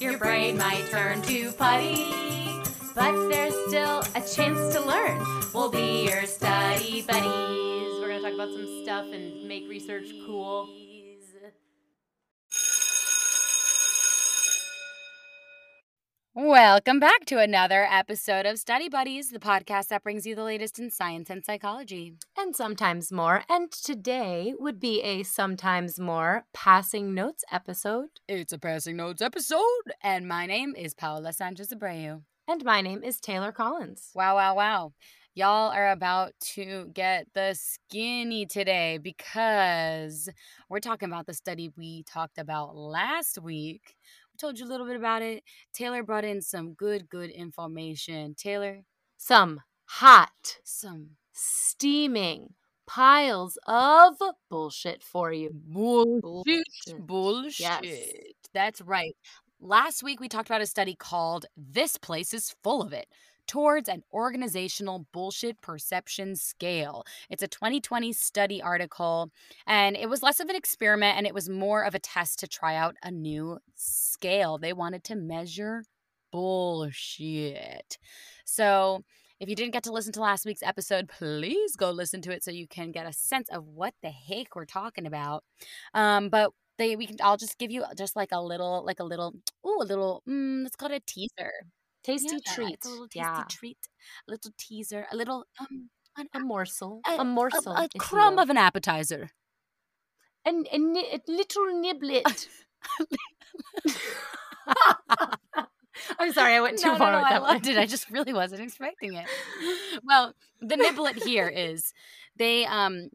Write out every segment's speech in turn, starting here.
Your brain might turn to putty, but there's still a chance to learn. We'll be your study buddies. We're gonna talk about some stuff and make research cool. Welcome back to another episode of Study Buddies, the podcast that brings you the latest in science and psychology. And sometimes more. And today would be a sometimes more passing notes episode. It's a passing notes episode, and my name is Paola Sanchez Abreu. And my name is Taylor Collins. Wow, wow, wow. Y'all are about to get the skinny today because we're talking about the study we talked about last week told you a little bit about it. Taylor brought in some good, good information. Taylor? Some hot, some steaming piles of bullshit for you. Bullshit. Bullshit. bullshit. Yes. That's right. Last week we talked about a study called This Place is Full of It towards an organizational bullshit perception scale. It's a 2020 study article, and it was less of an experiment and it was more of a test to try out a new scale. They wanted to measure bullshit. So, if you didn't get to listen to last week's episode, please go listen to it so you can get a sense of what the heck we're talking about. Um, but they, we can, I'll just give you just like a little, like a little, ooh, a little, mm, let's call it a teaser. Tasty Yeah, treat. It's a little tasty yeah. treat, a little teaser, a little um, an, A morsel. a, A, morsel. a, you crumb of an appetizer. An, a, a little niblet. I'm sorry, I went too no, far no, no, with that loved one. it. I just really wasn't expecting it. Well, the niblet here is they um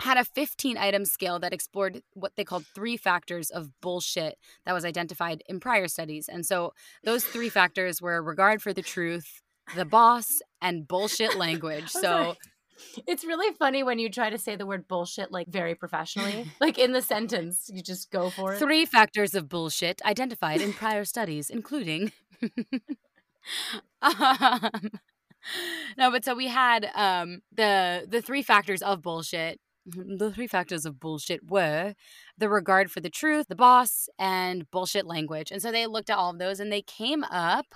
had a 15 item scale that explored what they called three factors of bullshit that was identified in prior studies. And so those three factors were regard for the truth, the boss, and bullshit language. So sorry. It's really funny when you try to say the word bullshit like very professionally. like in the sentence, you just go for it. Three factors of bullshit identified in prior studies, including. um, no, but so we had um, the the three factors of bullshit. The three factors of bullshit were the regard for the truth, the boss, and bullshit language. And so they looked at all of those and they came up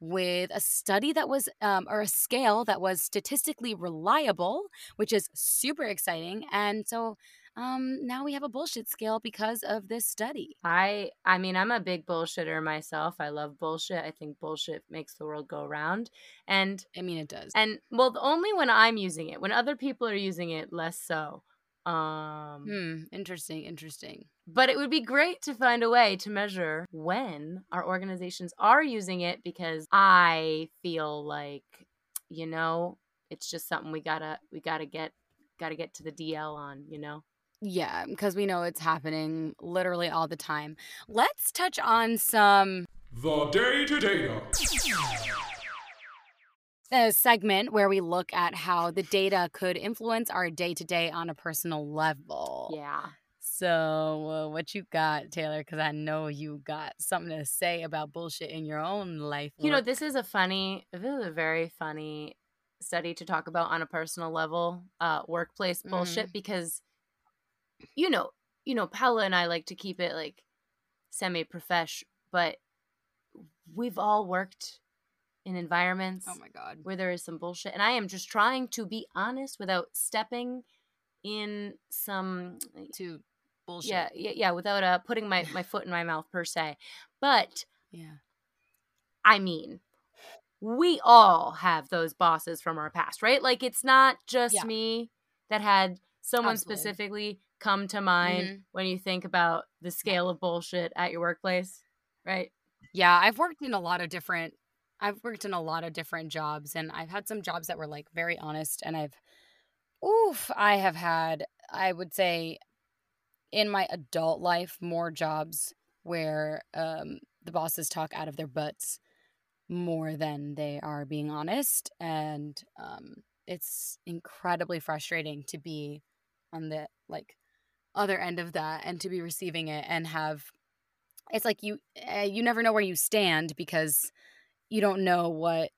with a study that was, um, or a scale that was statistically reliable, which is super exciting. And so um, now we have a bullshit scale because of this study. I I mean, I'm a big bullshitter myself. I love bullshit. I think bullshit makes the world go round. And I mean, it does. and well, only when I'm using it. When other people are using it, less so. Um Hmm. Interesting. Interesting. but it would be great to find a way to measure when our organizations are using it because I feel like you know, it's just something we got to we got to get got to get to the DL on, you know. Yeah, because we know it's happening literally all the time. Let's touch on some The data data. A segment where we look at how the data could influence our day to day on a personal level. Yeah. So, uh, what you got, Taylor? Because I know you got something to say about bullshit in your own life. You know, this is a funny, this is a very funny study to talk about on a personal level, uh, workplace bullshit because, you know, you know, Paula and I like to keep it like semi-profesh, but we've all worked in environments Oh my god. where there is some bullshit, and I am just trying to be honest without stepping in some To bullshit. yeah yeah yeah without uh putting my my foot in my mouth per se, but Yeah. I mean, we all have those bosses from our past, right? Like it's not just Yeah. me that had someone Absolutely. specifically come to mind Mhm. when you think about the scale of bullshit at your workplace, right? Yeah, I've worked in a lot of different I've worked in a lot of different jobs and I've had some jobs that were like very honest and I've oof, I have had I would say in my adult life more jobs where um the bosses talk out of their butts more than they are being honest and um it's incredibly frustrating to be on the like other end of that and to be receiving it and have it's like you uh, you never know where you stand because you don't know what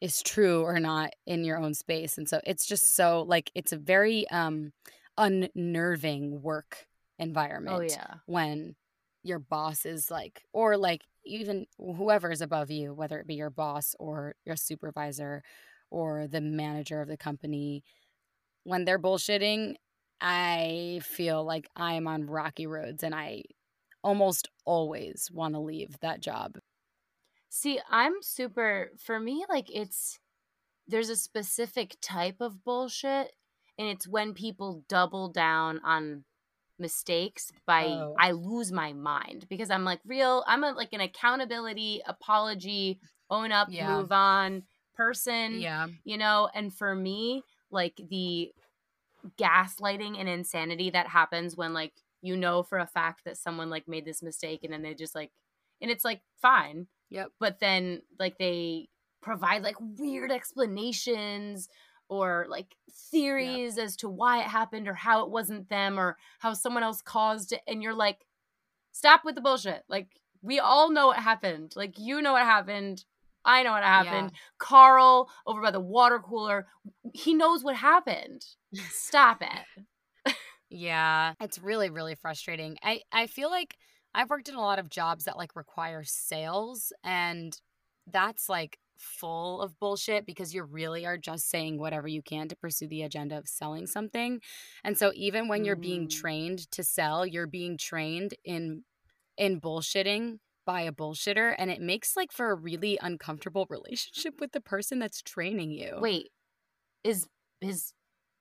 is true or not in your own space and so it's just so like it's a very um unnerving work environment Oh yeah. when your boss is like or like even whoever is above you whether it be your boss or your supervisor or the manager of the company when they're bullshitting i feel like i'm on rocky roads and i almost always want to leave that job See, I'm super for me like it's there's a specific type of bullshit and it's when people double down on mistakes by Oh. I lose my mind because I'm like real I'm a like an accountability, apology, own up, Yeah. move on person, yeah you know, and for me like the gaslighting and insanity that happens when like you know for a fact that someone like made this mistake and then they just like and it's like fine yep. but then like they provide like weird explanations or like theories as to why it happened or how it wasn't them or how someone else caused it and you're like stop with the bullshit. Like we all know what happened. Like you know what happened. I know what happened. Carl over by the water cooler he knows what happened. Stop it. Yeah, it's really really frustrating. I I feel like I've worked in a lot of jobs that like require sales and that's like full of bullshit because you really are just saying whatever you can to pursue the agenda of selling something. And so even when you're being Mm. trained to sell, you're being trained in in bullshitting by a bullshitter and it makes like for a really uncomfortable relationship with the person that's training you. wait is is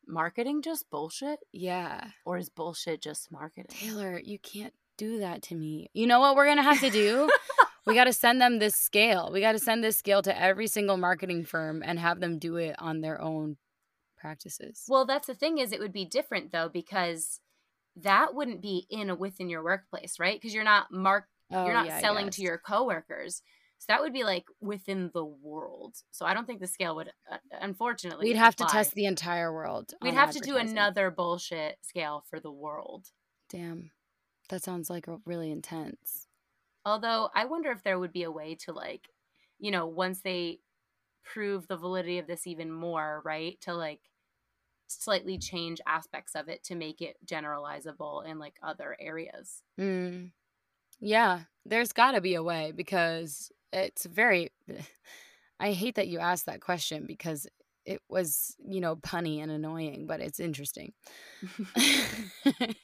marketing just bullshit Yeah. or is bullshit just marketing Taylor, you can't do that to me. You know what we're going to have to do? we got to send them this scale. We got to send this scale to every single marketing firm and have them do it on their own practices. Well, that's the thing is it would be different though because that wouldn't be in within your workplace, right? Because you're not mark Oh, you're not yeah, selling guess. to your coworkers. So that would be like within the world. So I don't think the scale would uh, unfortunately We'd have to test the entire world. We'd have to do another bullshit scale for the world. Damn. That sounds like really intense. Although I wonder if there would be a way to like, you know, once they prove the validity of this even more, right? To like slightly change aspects of it to make it generalizable in like other areas. Mm. Yeah, there's got to be a way because it's very. I hate that you asked that question because it was, you know, punny and annoying, but it's interesting.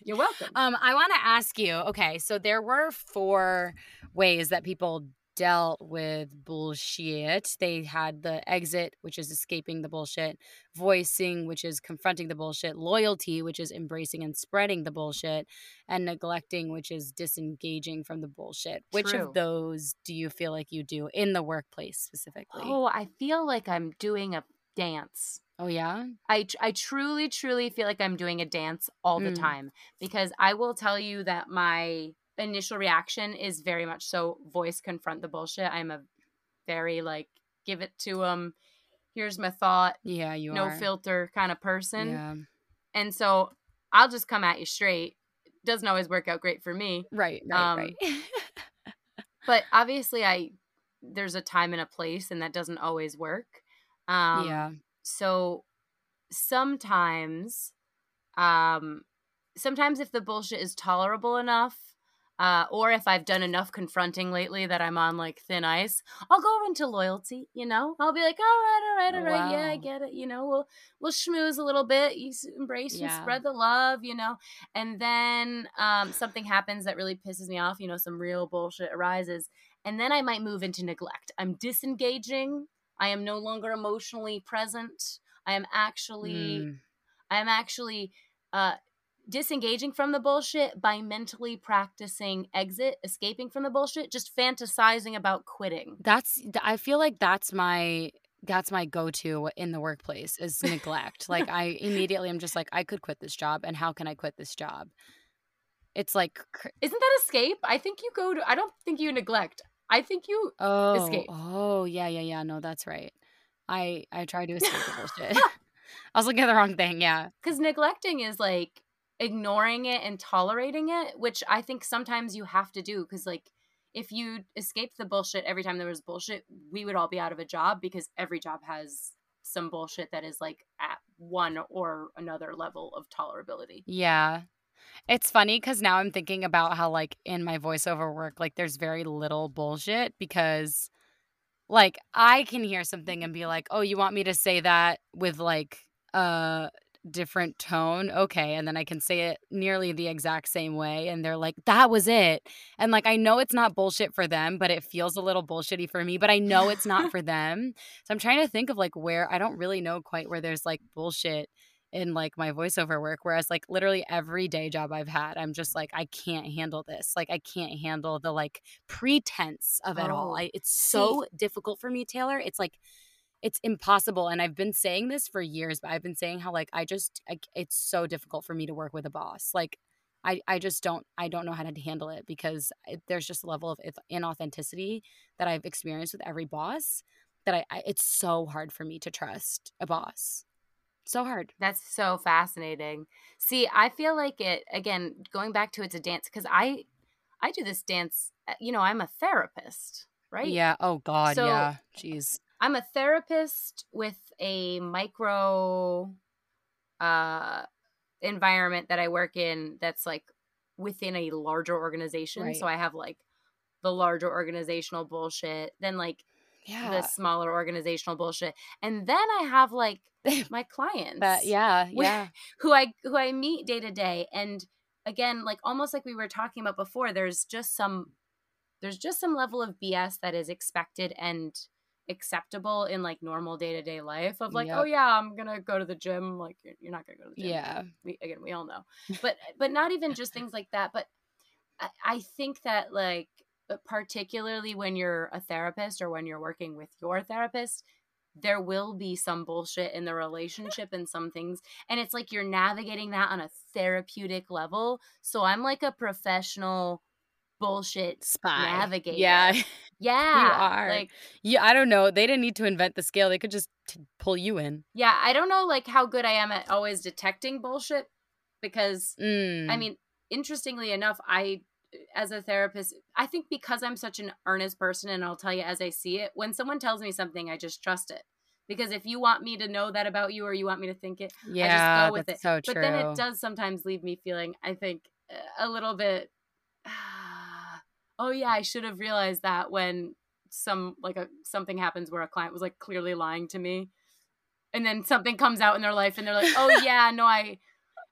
You're welcome. Um, I want to ask you. Okay, so there were four ways that people dealt with bullshit. They had the exit, which is escaping the bullshit, voicing, which is confronting the bullshit, loyalty, which is embracing and spreading the bullshit, and neglecting, which is disengaging from the bullshit. Which of those do you feel like you do in the workplace specifically? Oh, I feel like I'm doing a dance. Oh, yeah. I, I truly, truly feel like I'm doing a dance all the Mm. time because I will tell you that my initial reaction is very much so voice confront the bullshit. I'm a very like give it to them. Here's my thought, Yeah, you no are. filter kind of person. Yeah. And so I'll just come at you straight. Doesn't always work out great for me, Right. Right. Um, right. but obviously I there's a time and a place and that doesn't always work. Um yeah. so sometimes um sometimes if the bullshit is tolerable enough uh or if i've done enough confronting lately that i'm on like thin ice i'll go into loyalty you know? I'll be like all right all right all right. Yeah i get it. You know we'll we'll schmooze a little bit you embrace and Yeah. spread the love you know? And then um something happens that really pisses me off you know some real bullshit arises and then i might move into neglect. I'm disengaging i am no longer emotionally present i am actually Mm. I am actually uh, disengaging from the bullshit by mentally practicing exit, escaping from the bullshit, just fantasizing about quitting. That's I feel like that's my that's my go-to in the workplace is neglect. like I immediately am just like I could quit this job and how can I quit this job? It's like Isn't that escape? I think you go to, I don't think you neglect. I think you, oh Escape. oh yeah yeah yeah no that's right. I I try to escape the bullshit. I was looking at the wrong thing. Yeah. because neglecting is like ignoring it and tolerating it, which I think sometimes you have to do. Because, like, if you escaped the bullshit every time there was bullshit, we would all be out of a job because every job has some bullshit that is like at one or another level of tolerability. Yeah. It's funny because now I'm thinking about how, like, in my voiceover work, like, there's very little bullshit because, like, I can hear something and be like, oh, you want me to say that with, like, a different tone? Okay. And then I can say it nearly the exact same way. And they're like, that was it. And, like, I know it's not bullshit for them, but it feels a little bullshitty for me, but I know it's not for them. So I'm trying to think of, like, where I don't really know quite where there's, like, bullshit in like my voiceover work whereas like literally every day job I've had I'm just like I can't handle this. Like I can't handle the like pretense of it oh, all I, it's so difficult for me Taylor. It's like it's impossible and I've been saying this for years but I've been saying how like I just I, it's so difficult for me to work with a boss. Like I, I just don't I don't know how to handle it because it, there's just a level of inauthenticity that I've experienced with every boss that I, I it's so hard for me to trust a boss so hard. That's so fascinating. See, I feel like it again going back to it's a dance because I I do this dance. Uh, you know, I'm a therapist, right? Yeah. Oh God. So, yeah. Jeez. I'm a therapist with a micro uh environment that I work in that's like within a larger organization. Right. So I have like the larger organizational bullshit, then like yeah. the smaller organizational bullshit. And then I have like my clients. That, yeah, yeah. Who I who I meet day to day. And again, like almost like we were talking about before, there's just some there's just some level of BS that is expected and acceptable in like normal day-to-day life of like oh, yep. oh yeah i'm gonna go to the gym like you're, you're not gonna go to the gym yeah we, again we all know but but not even just things like that but I, I think that like particularly when you're a therapist or when you're working with your therapist, there will be some bullshit in the relationship and some things. And it's like you're navigating that on a therapeutic level. So I'm like a professional bullshit spy navigator. Yeah. Yeah. you are. Like yeah, I don't know. They didn't need to invent the scale. They could just t- pull you in. Yeah, I don't know like how good I am at always detecting bullshit because mm. I mean, interestingly enough, I as a therapist, I think because I'm such an earnest person and I'll tell you as I see it, when someone tells me something, I just trust it. Because if you want me to know that about you or you want me to think it, yeah, I just go with it. So but then it does sometimes leave me feeling, I think, a little bit, oh yeah, I should have realized that when some like a something happens where a client was like clearly lying to me and then something comes out in their life and they're like oh yeah no i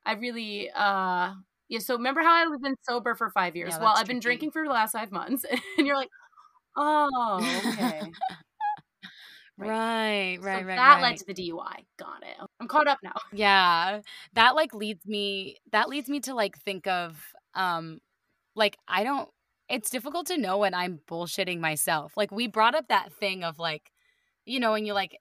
i really uh yeah, so remember how I've been sober for five years? Yeah, well, I've been drinking for the last five months, and you're like, oh, okay. right, right, so right. That right. led to the DUI. Got it. I'm caught up now. Yeah, that like leads me. That leads me to like think of, um, like I don't. It's difficult to know when I'm bullshitting myself. Like we brought up that thing of like, you know, when you like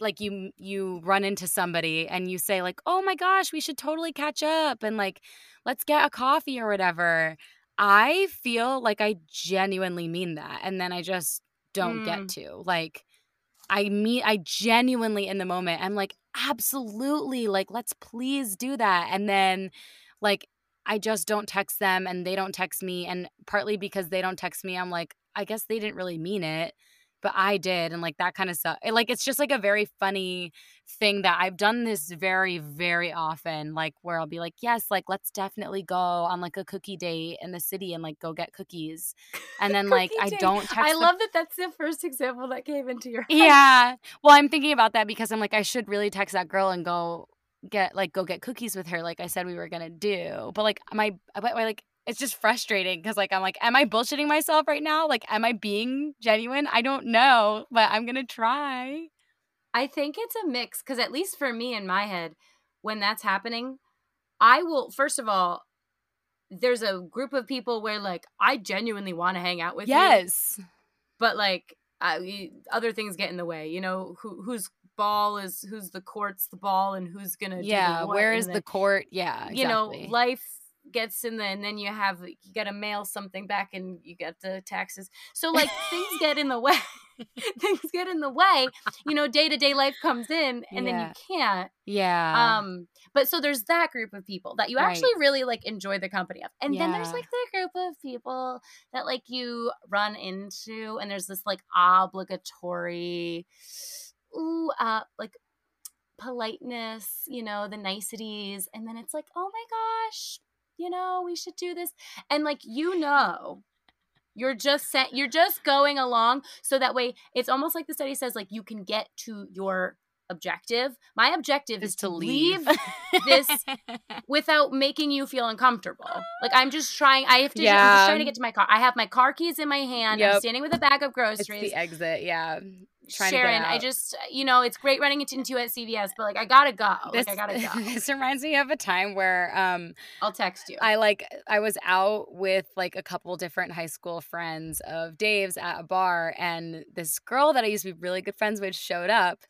like you you run into somebody and you say like oh my gosh we should totally catch up and like let's get a coffee or whatever. I feel like i genuinely mean that and then i just don't mm. get to like i mean i genuinely in the moment i'm like absolutely like let's please do that. And then like i just don't text them and they don't text me and partly because they don't text me i'm like i guess they didn't really mean it but I did. And like that kind of stuff. Eh, like it's just like a very funny thing that I've done this very, very often. Like where I'll be like, yes, like let's definitely go on like a cookie date in the city and like go get cookies. And then like I don't text. I love that that's the first example that came into your head. Yeah. Well, I'm thinking about that because I'm like, I should really text that girl and go get like go get cookies with her like I said we were gonna do. But like my but like it's just frustrating because like I'm like, am I bullshitting myself right now? Like, am I being genuine? I don't know, but I'm gonna try. I think it's a mix because at least for me in my head, when that's happening, I will first of all, there's a group of people where like I genuinely want to hang out with yes. you. but like I, other things get in the way. You know, who whose ball is who's the court's the ball and who's gonna yeah where is the, the court yeah exactly. you know life gets in the and then you have you got to mail something back and you get the taxes so like things get in the way things get in the way you know day-to-day life comes in and yeah. then you can't yeah um but so there's that group of people that you right. actually really like enjoy the company of and yeah. then there's like the group of people that like you run into and there's this like obligatory ooh uh like politeness you know the niceties and then it's like oh my gosh you know, we should do this. And like, you know, you're just set, you're just going along so that way it's almost like the study says, like, you can get to your objective. My objective is, Is to leave. leave this without making you feel uncomfortable. Like I'm just trying. I have to. Yeah. I'm just trying to get to my car. I have my car keys in my hand. I'm standing with a bag of it's groceries. the exit. Yeah. Trying to get Sharon, I just, you know, it's great running into you at CVS, but like I gotta go. This, like I gotta go. this reminds me of a time where um I'll text you. I like I was out with like a couple different high school friends of Dave's at a bar and this girl that I used to be really good friends with showed up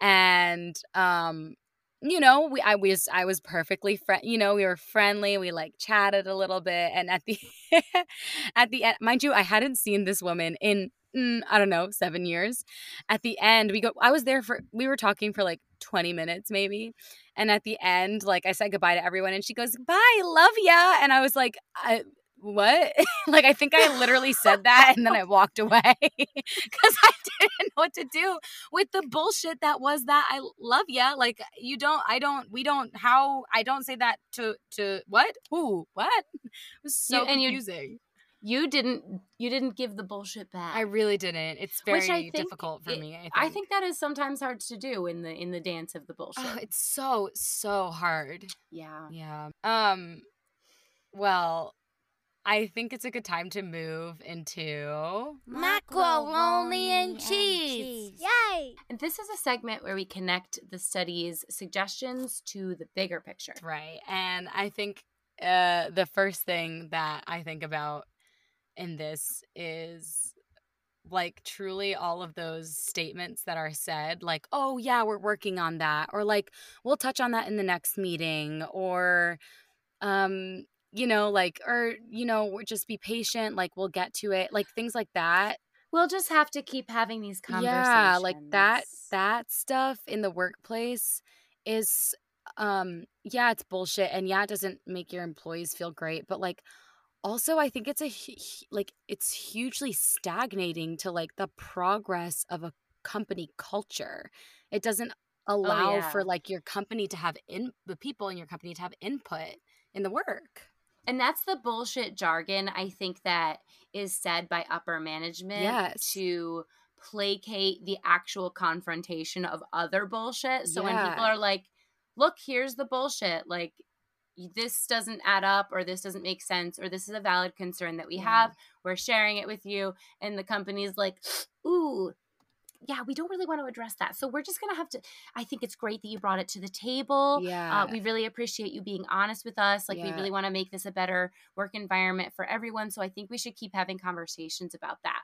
and um you know we I was I was perfectly friend you know we were friendly we like chatted a little bit and at the at the end mind you I hadn't seen this woman in mm, I don't know 7 years at the end we go I was there for we were talking for like 20 minutes maybe and at the end, like I said goodbye to everyone, and she goes, "Bye, love ya." And I was like, I, "What?" like I think I literally said that, and then I walked away because I didn't know what to do with the bullshit that was that I love ya. Like you don't, I don't, we don't. How I don't say that to to what? Who? What? It was so You- and you- confusing. you didn't. You didn't give the bullshit back. I really didn't. It's very think difficult for it- me. I think. I think that is sometimes hard to do in the in the dance of the bullshit. Oh, it's so so hard. yeah. Yeah. Um well, I think it's a good time to move into Macaroni and cheese. Yay! And this is a segment where we connect the study's suggestions to the bigger picture. right. And I think uh the first thing that I think about in this is like truly all of those statements that are said like oh yeah we're working on that or like we'll touch on that in the next meeting or um you know like or you know just be patient like we'll get to it like things like that We'll just have to keep having these conversations. yeah like that that stuff in the workplace is um yeah it's bullshit and yeah it doesn't make your employees feel great but like also i think it's a like it's hugely stagnating to like the progress of a company culture it doesn't allow yeah. for like your company to have in the people in your company to have input in the work And that's the bullshit jargon I think that is said by upper management Yes. to placate the actual confrontation of other bullshit. So when people are like, look, here's the bullshit, like this doesn't add up or this doesn't make sense or this is a valid concern that we Yeah. have. We're sharing it with you. And the company's like, ooh, yeah, we don't really want to address that. So we're just going to have to. I think it's great that you brought it to the table. yeah Uh, we really appreciate you being honest with us. Like, we really want to make this a better work environment for everyone. So I think we should keep having conversations about that.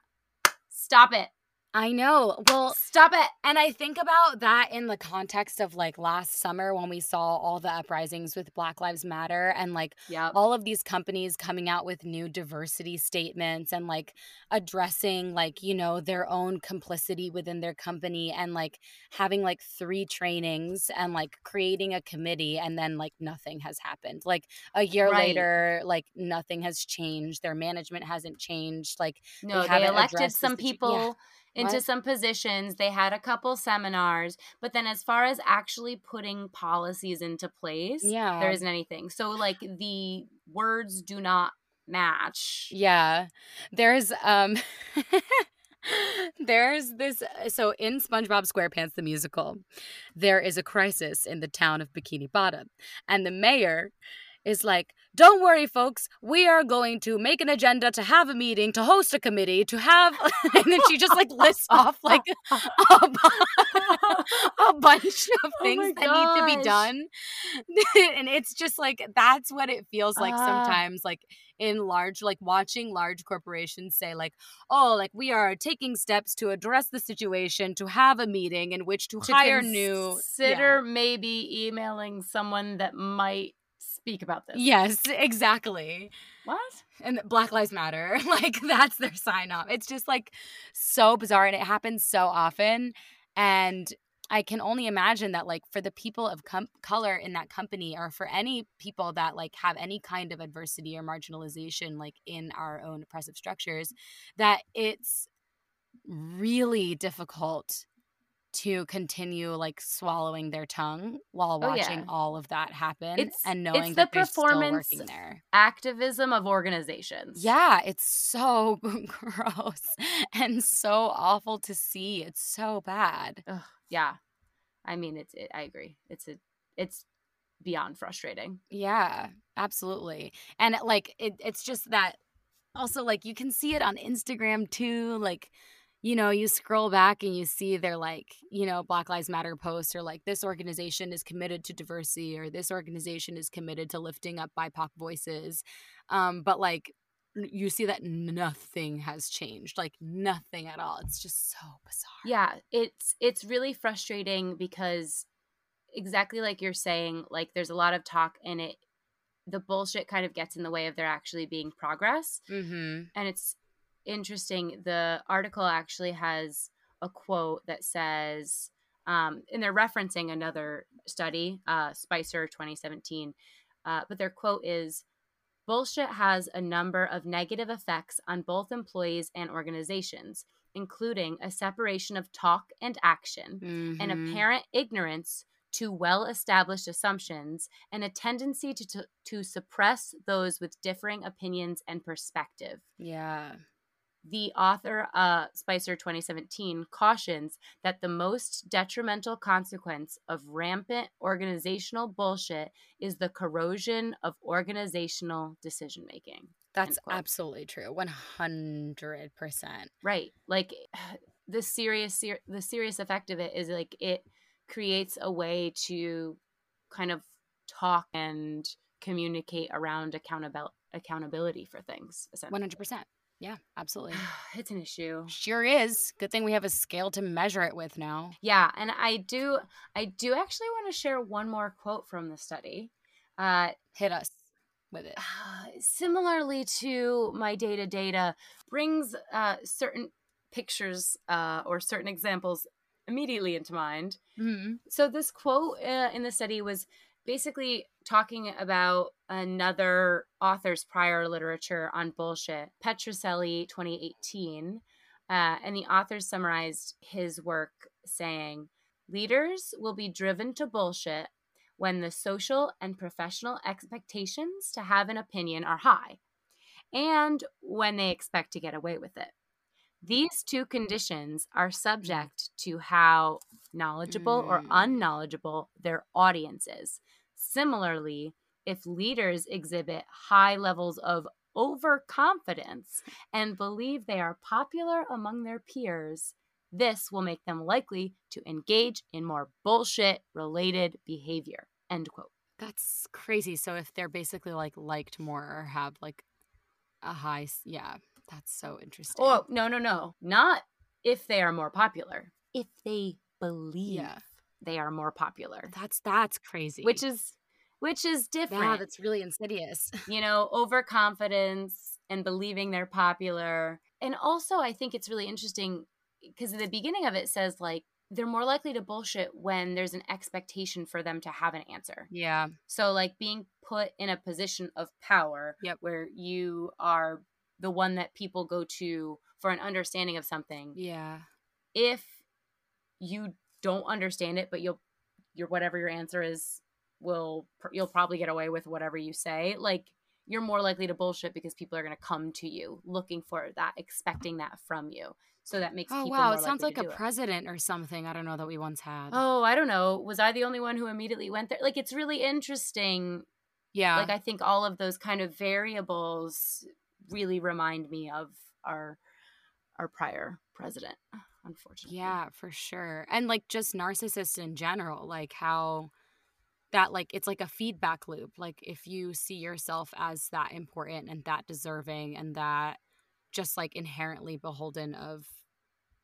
Stop it. I know well Stop it. And I think about that in the context of like last summer when we saw all the uprisings with Black Lives Matter and like Yep. all of these companies coming out with new diversity statements and like addressing like, you know, their own complicity within their company and like having like three trainings and like creating a committee and then like nothing has happened. Like a year Right. later, like nothing has changed. Their management hasn't changed. Like No, they haven't elected some people Yeah. Into What? some positions. They had a couple seminars. But then, as far as actually putting policies into place, yeah. there isn't anything. So, like, the words do not match. Yeah. There's um there's this uh, so in SpongeBob SquarePants the musical there is a crisis in the town of Bikini Bottom and the mayor is like don't worry folks. We are going to make an agenda to have a meeting to host a committee to have and then she just like lists off like a, a bunch of Oh things my that need to be done. And it's just like that's what it feels like Ah. sometimes like in large like watching large corporations say like oh like we are taking steps to address the situation to have a meeting in which to, To hire new consider maybe emailing someone that might speak about this. yes exactly What? and black lives matter like that's their sign off it's just like so bizarre and it happens so often and i can only imagine that like for the people of com- color in that company or for any people that like have any kind of adversity or marginalization like in our own oppressive structures that it's really difficult to continue like swallowing their tongue while Oh, watching yeah. all of that happen It's- and knowing the that they're still performance working there. Activism of organizations. Yeah, it's so gross and so awful to see. It's so bad. Ugh, yeah. I mean, it's. It, I agree. It's a. It's beyond frustrating. Yeah, absolutely. And like it, it's just that also like you can see it on Instagram too. Like, you know, you scroll back and you see they're like, you know, Black Lives Matter posts or like this organization is committed to diversity or this organization is committed to lifting up BIPOC voices. Um, but like you see that nothing has changed, like nothing at all. It's just so bizarre. Yeah, it's it's really frustrating because exactly like you're saying, like there's a lot of talk and it the bullshit kind of gets in the way of there actually being progress. Mm-hmm. And it's interesting. The article actually has a quote that says, um, and they're referencing another study, uh, Spicer 2017, uh, but their quote is Bullshit has a number of negative effects on both employees and organizations, including a separation of talk and action, an Mhm. apparent ignorance to well established assumptions, and a tendency to, to, to suppress those with differing opinions and perspective. Yeah. The author, uh, Spicer 2017, cautions that the most detrimental consequence of rampant organizational bullshit is the corrosion of organizational decision making. That's absolutely true. 100%. Right. Like the serious ser- the serious effect of it is like it creates a way to kind of talk and communicate around accountabil- accountability for things essentially. 100%. Yeah, absolutely. it's an issue. Sure is. Good thing we have a scale to measure it with now. Yeah, and I do I do actually want to share one more quote from the study. Uh Hit us with it. similarly to my data data brings uh certain pictures uh or certain examples immediately into mind. Mm-hmm. So this quote uh, in the study was basically talking about another author's prior literature on bullshit, Petrocelli 2018. Uh, and the author summarized his work saying, Leaders will be driven to bullshit when the social and professional expectations to have an opinion are high, and when they expect to get away with it. These two conditions are subject to how knowledgeable or Mm. unknowledgeable their audience is. Similarly, if leaders exhibit high levels of overconfidence and believe they are popular among their peers, this will make them likely to engage in more bullshit related behavior. End quote. That's crazy. So if they're basically like liked more or have like a high, yeah, that's so interesting. Oh, no, no, no. Not if they are more popular. If they believe Yeah. they are more popular. that's that's crazy. Which is which is different. yeah, that's really insidious. you know, overconfidence and believing they're popular. And also, I think it's really interesting eh, because at the beginning of it says, like, they're more likely to bullshit when there's an expectation for them to have an answer. yeah, So, like, being put in a position of power Yep. where you are the one that people go to for an understanding of something. yeah, If you don't understand it, but you'll, your whatever your answer is, will pr- you'll probably get away with whatever you say. Like, you're more likely to bullshit because people are going to come to you looking for that, expecting that from you. So that makes Oh people wow, it sounds like a do it. president or something. I don't know that we once had. Oh, I don't know. Was I the only one who immediately went there? Like, it's really interesting. yeah, Like, I think all of those kind of variables really remind me of our our prior president. Unfortunately, Yeah, for sure. And like just narcissists in general, like how that like it's like a feedback loop. Like if you see yourself as that important and that deserving and that just like inherently beholden of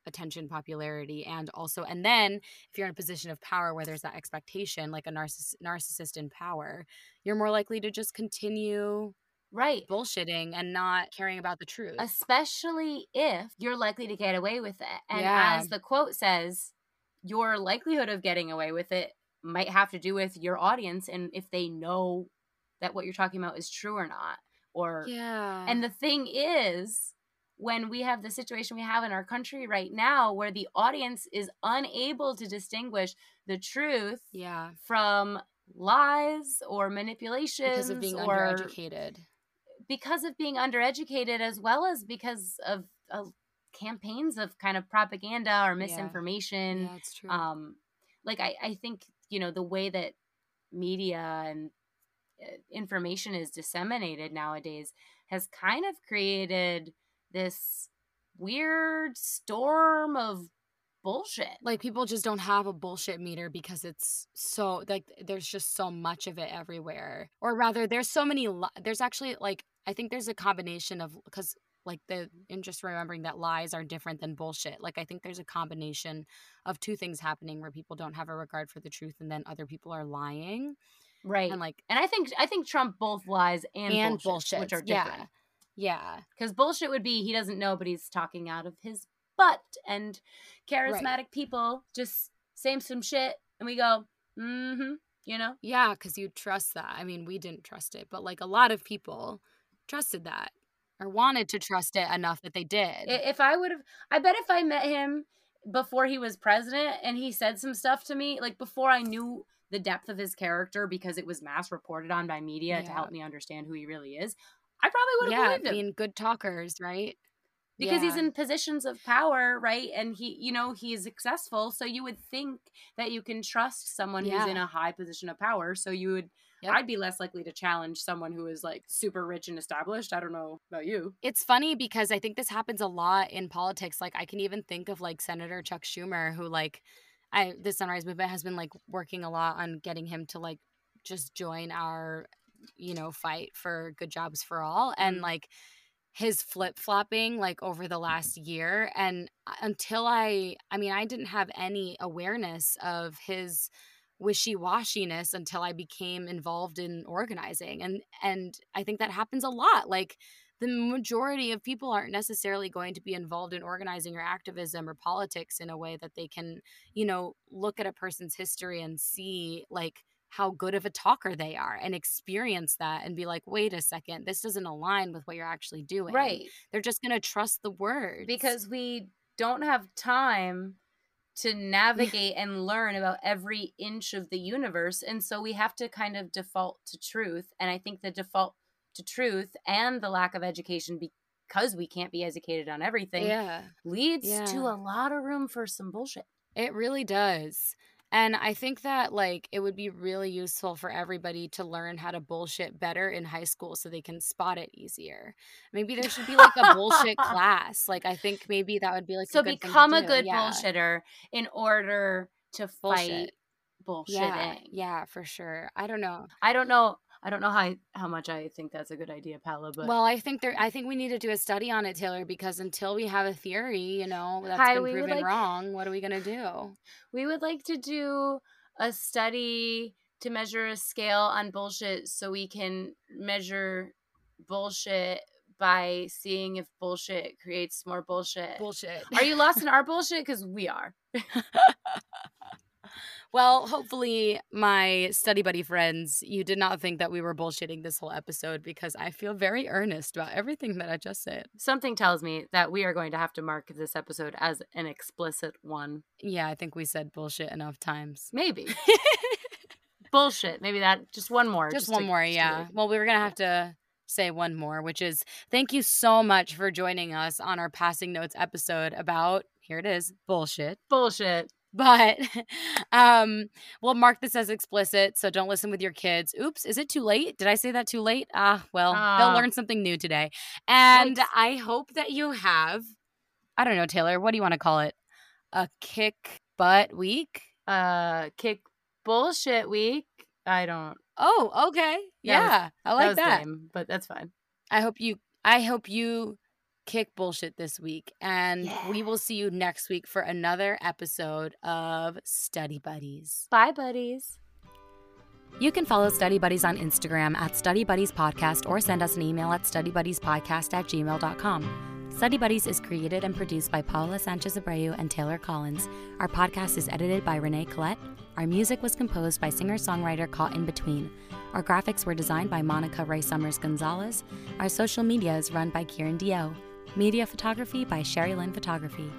attention popularity and also and then if you're in a position of power where there's that expectation like a narciss- narcissist in power you're more likely to just continue right. bullshitting and not caring about the truth Especially if you're likely to get away with it, and Yeah. as the quote says, your likelihood of getting away with it might have to do with your audience and if they know that what you're talking about is true or not, or yeah. And the thing is, when we have the situation we have in our country right now where the audience is unable to distinguish the truth yeah. from lies or manipulations because of being or undereducated. Because of being undereducated as well as because of, of campaigns of kind of propaganda or misinformation yeah true. um like I, I think you know the way that media and uh, information is disseminated nowadays has kind of created this weird storm of bullshit. Like people just don't have a bullshit meter because it's so like there's just so much of it everywhere. Or rather there's so many li- there's actually like i think there's a combination of because like the and just remembering that lies are different than bullshit like i think there's a combination of two things happening where people don't have a regard for the truth and then other people are lying right and like and i think i think trump both lies and, and bullshit, bullshit which are yeah different. yeah. Because bullshit would be he doesn't know but he's talking out of his butt and charismatic people just saying some shit and we go mm-hmm you know? Yeah because you trust that i mean we didn't trust it but like a lot of people trusted that or wanted to trust it enough that they did. If i would have i bet if i met him before he was president and he said some stuff to me like before i knew the depth of his character because it was mass reported on by media to help me understand who he really is i probably would have yeah believed him. being good talkers right? Because he's in positions of power right? And he you know he is successful. So you would think that you can trust someone who's in a high position of power. So you would Yep. i'd be less likely to challenge someone who is like super rich and established i don't know about you it's funny because I think this happens a lot in politics. Like I can even think of like Senator Chuck Schumer, who like I the Sunrise Movement has been like working a lot on getting him to like just join our you know fight for good jobs for all and Mhm. like his flip flopping like over the last year and uh, until I I mean I didn't have any awareness of his wishy-washiness until I became involved in organizing and and I think that happens a lot like the majority of people aren't necessarily going to be involved in organizing or activism or politics in a way that they can, you know, look at a person's history and see like how good of a talker they are and experience that and be like, wait a second, this doesn't align with what you're actually doing. right They're just going to trust the words. because we don't have time to navigate and learn about every inch of the universe and so we have to kind of default to truth and i think the default to truth and the lack of education because we can't be educated on everything yeah, leads to a lot of room for some bullshit. It really does. And I think that like it would be really useful for everybody to learn how to bullshit better in high school so they can spot it easier. Maybe there should be like a bullshit class. Like I think maybe that would be like a so to become a do. good Yeah. bullshitter in order to fight Bullshit. bullshitting Yeah, yeah, for sure. I don't know. i don't know i don't know how how much i think that's a good idea Paula, but well, I think there. I think we need to do a study on it, Taylor, because until we have a theory, you know, that's Hi, been proven like- wrong. What are we gonna do? We would like to do a study to measure a scale on bullshit so we can measure bullshit by seeing if bullshit creates more bullshit. Bullshit. Are you lost in our bullshit? Because we are. Well, hopefully, my study buddy friends, you did not think that we were bullshitting this whole episode because I feel very earnest about everything that I just said. Something tells me that we are going to have to mark this episode as an explicit one. Yeah, I think we said bullshit enough times. Maybe. bullshit. Maybe that, just one more. just, to- one more, just yeah. Well, we were going to have to say one more, which is thank you so much for joining us on our passing notes episode about, here it is, bullshit. bullshit. But um we'll mark this as explicit, so don't listen with your kids. Oops, is it too late? Did I say that too late? Ah, well, Ah. they'll learn something new today. And Yikes. I hope that you have I don't know, Taylor, what do you want to call it? A kick butt week? Uh, kick bullshit week. I don't. Oh, okay. Yeah. I like was that. lame, but that's fine. I hope you I hope you kick bullshit this week and we will see you next week for another episode of Study Buddies. Bye, buddies. You can follow Study Buddies on Instagram at Study Buddies Podcast or send us an email at studybuddiespodcast at gmail.com. Study Buddies is created and produced by Paula Sanchez Abreu and Taylor Collins. Our podcast is edited by Renee Collette. Our music was composed by singer songwriter Caught in Between. Our graphics were designed by Monica Ray Summers Gonzalez. Our social media is run by Kieran Dio. Media photography by Sherry Lynn Photography.